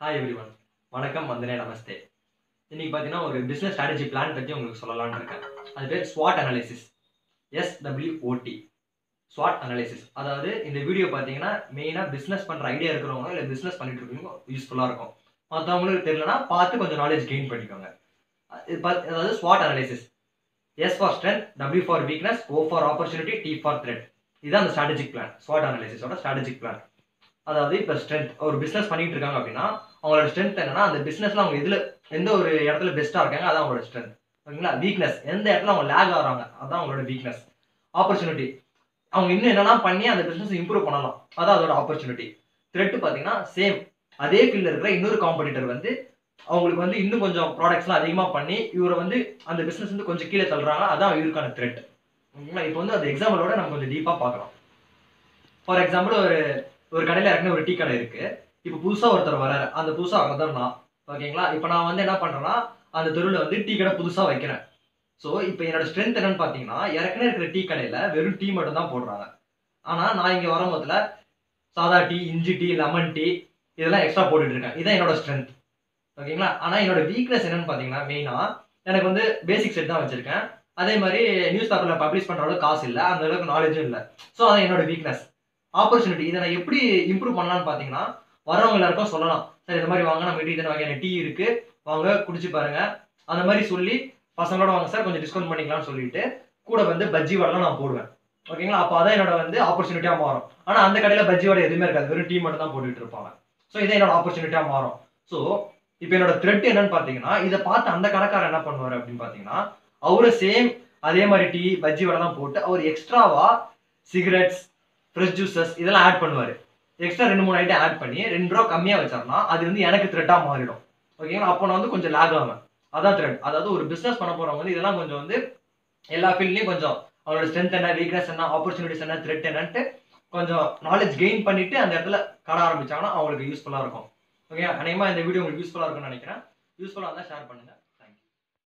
Hi every one வணக்கம் வந்தனே நமஸ்தே. இன்னைக்கு பார்த்தீங்கன்னா ஒரு பிஸ்னஸ் ஸ்ட்ராட்டஜி பிளான் பற்றி உங்களுக்கு சொல்லலாம்னு இருக்கேன். அது பேர் ஸ்வாட் அனாலிசிஸ் எஸ்டபிள்யூஓடி ஸ்வாட் அனாலிசிஸ் அதாவது இந்த வீடியோ பார்த்தீங்கன்னா மெயினாக பிஸ்னஸ் பண்ணுற ஐடியா இருக்கிறவங்க இல்லை பிஸ்னஸ் பண்ணிட்டு இருக்கவங்க யூஸ்ஃபுல்லாக இருக்கும். மற்றவங்களுக்கு தெரியலனா பார்த்து கொஞ்சம் நாலேஜ் கெயின் பண்ணிக்கோங்க. இது பாத்- அதாவது ஸ்வாட் analysis S for strength W for weakness O for opportunity T for threat இதுதான் அந்த ஸ்ட்ராட்டஜிக் பிளான் ஸ்வாட் அனாலிசிஸோட ஸ்ட்ராட்டஜிக் பிளான் அதாவது இப்போ ஸ்ட்ரென்த் ஒரு பிஸ்னஸ் பண்ணிட்டு இருக்காங்க அப்படின்னா அவங்களோட ஸ்ட்ரென்த் என்னன்னா அந்த பிஸ்னஸ்ல அவங்க எதுல எந்த ஒரு இடத்துல பெஸ்ட்டாக இருக்காங்க அதான் அவங்களோட ஸ்ட்ரென்த் ஓகேங்களா வீக்னஸ் எந்த இடத்துல அவங்க லேக் ஆகுறாங்க அதான் அவங்களோட வீக்னஸ் ஆப்பர்ச்சுனிட்டி அவங்க இன்னும் என்னெல்லாம் பண்ணி அந்த பிஸ்னஸ் இம்ப்ரூவ் பண்ணலாம். அதான் அதோட ஆப்பர்ச்சுனிட்டி த்ரெட்டு பார்த்தீங்கன்னா சேம் அதே ஃபீல்டில் இருக்கிற இன்னொரு காம்படிட்டர் வந்து அவங்களுக்கு வந்து இன்னும் கொஞ்சம் ப்ராடக்ட்ஸ்லாம் அதிகமாக பண்ணி இவரை வந்து அந்த பிஸ்னஸ் வந்து கொஞ்சம் கீழே தள்ளுறாங்க அதான் இவருக்கான த்ரெட் ஓகேங்களா இப்போ வந்து அந்த எக்ஸாம்பிளோட நம்ம கொஞ்சம் டீப்பாக பார்க்கலாம். ஃபார் எக்ஸாம்பிள் ஒரு ஒரு கடையில் ஏற்கனவே ஒரு டீ கடை இருக்கு. இப்போ புதுசாக ஒருத்தர் வராரு அந்த புதுசாக வரதான் நான் ஓகேங்களா? இப்போ நான் வந்து என்ன பண்ணுறேன்னா அந்த தெருவில் வந்து டீ கடை புதுசாக வைக்கிறேன். ஸோ இப்போ என்னோட ஸ்ட்ரென்த் என்னன்னு பார்த்தீங்கன்னா ஏற்கனவே இருக்கிற டீ கடையில் வெறும் டீ மட்டும் தான் போடுறாங்க. ஆனால் நான் இங்கே வரும்போதுல சாதா டீ இஞ்சி டீ லெமன் டீ இதெல்லாம் எக்ஸ்ட்ரா போட்டுட்டு இருக்கேன். இதான் என்னோட ஸ்ட்ரென்த் ஓகேங்களா? ஆனால் என்னோட வீக்னஸ் என்னன்னு பார்த்தீங்கன்னா மெயினாக எனக்கு வந்து பேசிக் செட் தான் வச்சிருக்கேன். அதே மாதிரி நியூஸ் பேப்பரில் பப்ளிஷ் பண்ணுற அளவுக்கு காசு இல்லை. அந்த அளவுக்கு நாலேஜும் இல்லை. ஸோ அதான் என்னோட வீக்னஸ் ஆப்பர்ச்சுனிட்டி இதை நான் எப்படி இம்ப்ரூவ் பண்ணலாம்னு பார்த்தீங்கன்னா வரவங்க எல்லாருக்கும் சொல்லலாம். சார் இந்த மாதிரி வாங்க நம்ம வீட்டு இத்தனை வகையான டீ இருக்கு. வாங்க குடிச்சு பாருங்க. அந்த மாதிரி சொல்லி பசங்களோட வாங்க சார் கொஞ்சம் டிஸ்கவுண்ட் பண்ணிக்கலாம்னு சொல்லிட்டு கூட வந்து பஜ்ஜி வடைலாம் நான் போடுவேன். ஓகேங்களா? அப்போ அதான் என்னோட வந்து ஆப்பர்ச்சுனிட்டியாக மாறும். ஆனால் அந்த கடையில் பஜ்ஜி வடை எதுவுமே இருக்காது. வெறும் டீ மட்டும் தான் போட்டுட்டு இருப்பாங்க. ஸோ இதான் என்னோட ஆப்பர்ச்சுனிட்டியாக மாறும். ஸோ இப்போ என்னோட த்ரெட் என்னன்னு பார்த்தீங்கன்னா இதை பார்த்து அந்த கடைக்காரர் என்ன பண்ணுவார் அப்படின்னு பார்த்தீங்கன்னா அவரு சேம் அதே மாதிரி டீ பஜ்ஜி வடைலாம் போட்டு அவர் எக்ஸ்ட்ராவா சிகரெட்ஸ் ஃப்ரெஷ் ஜூஸஸ் இதெல்லாம் ஆட் பண்ணுவார். எக்ஸ்ட்ரா ரெண்டு மூணு ஐட்டம் ஆட் பண்ணி ரெண்டு ரூபா கம்மியாக வச்சார்னா அது வந்து எனக்கு த்ரெட்டாக மாறிடும். ஓகேங்களா அப்போ நான் வந்து கொஞ்சம் லாக் ஆவேன். அதான் த்ரெட் அதாவது ஒரு பிஸ்னஸ் பண்ண போகிறவங்க வந்து இதெல்லாம் கொஞ்சம் வந்து எல்லா ஃபீல்ட்லேயும் கொஞ்சம் அவங்களோட ஸ்ட்ரென்த் என்ன வீக்னஸ் என்ன ஆப்பர்ச்சுனிட்டிஸ் என்ன த்ரெட் என்னன்ட்டு கொஞ்சம் நாலேஜ் கெயின் பண்ணிட்டு அந்த இடத்துல கட ஆரம்பிச்சாங்கன்னா அவங்களுக்கு யூஸ்ஃபுல்லாக இருக்கும். ஓகே அநேகமாக இந்த வீடியோ உங்களுக்கு யூஸ்ஃபுல்லாக இருக்கும்னு நினைக்கிறேன். யூஸ்ஃபுல்லாக இருந்தால் ஷேர் பண்ணுங்கள்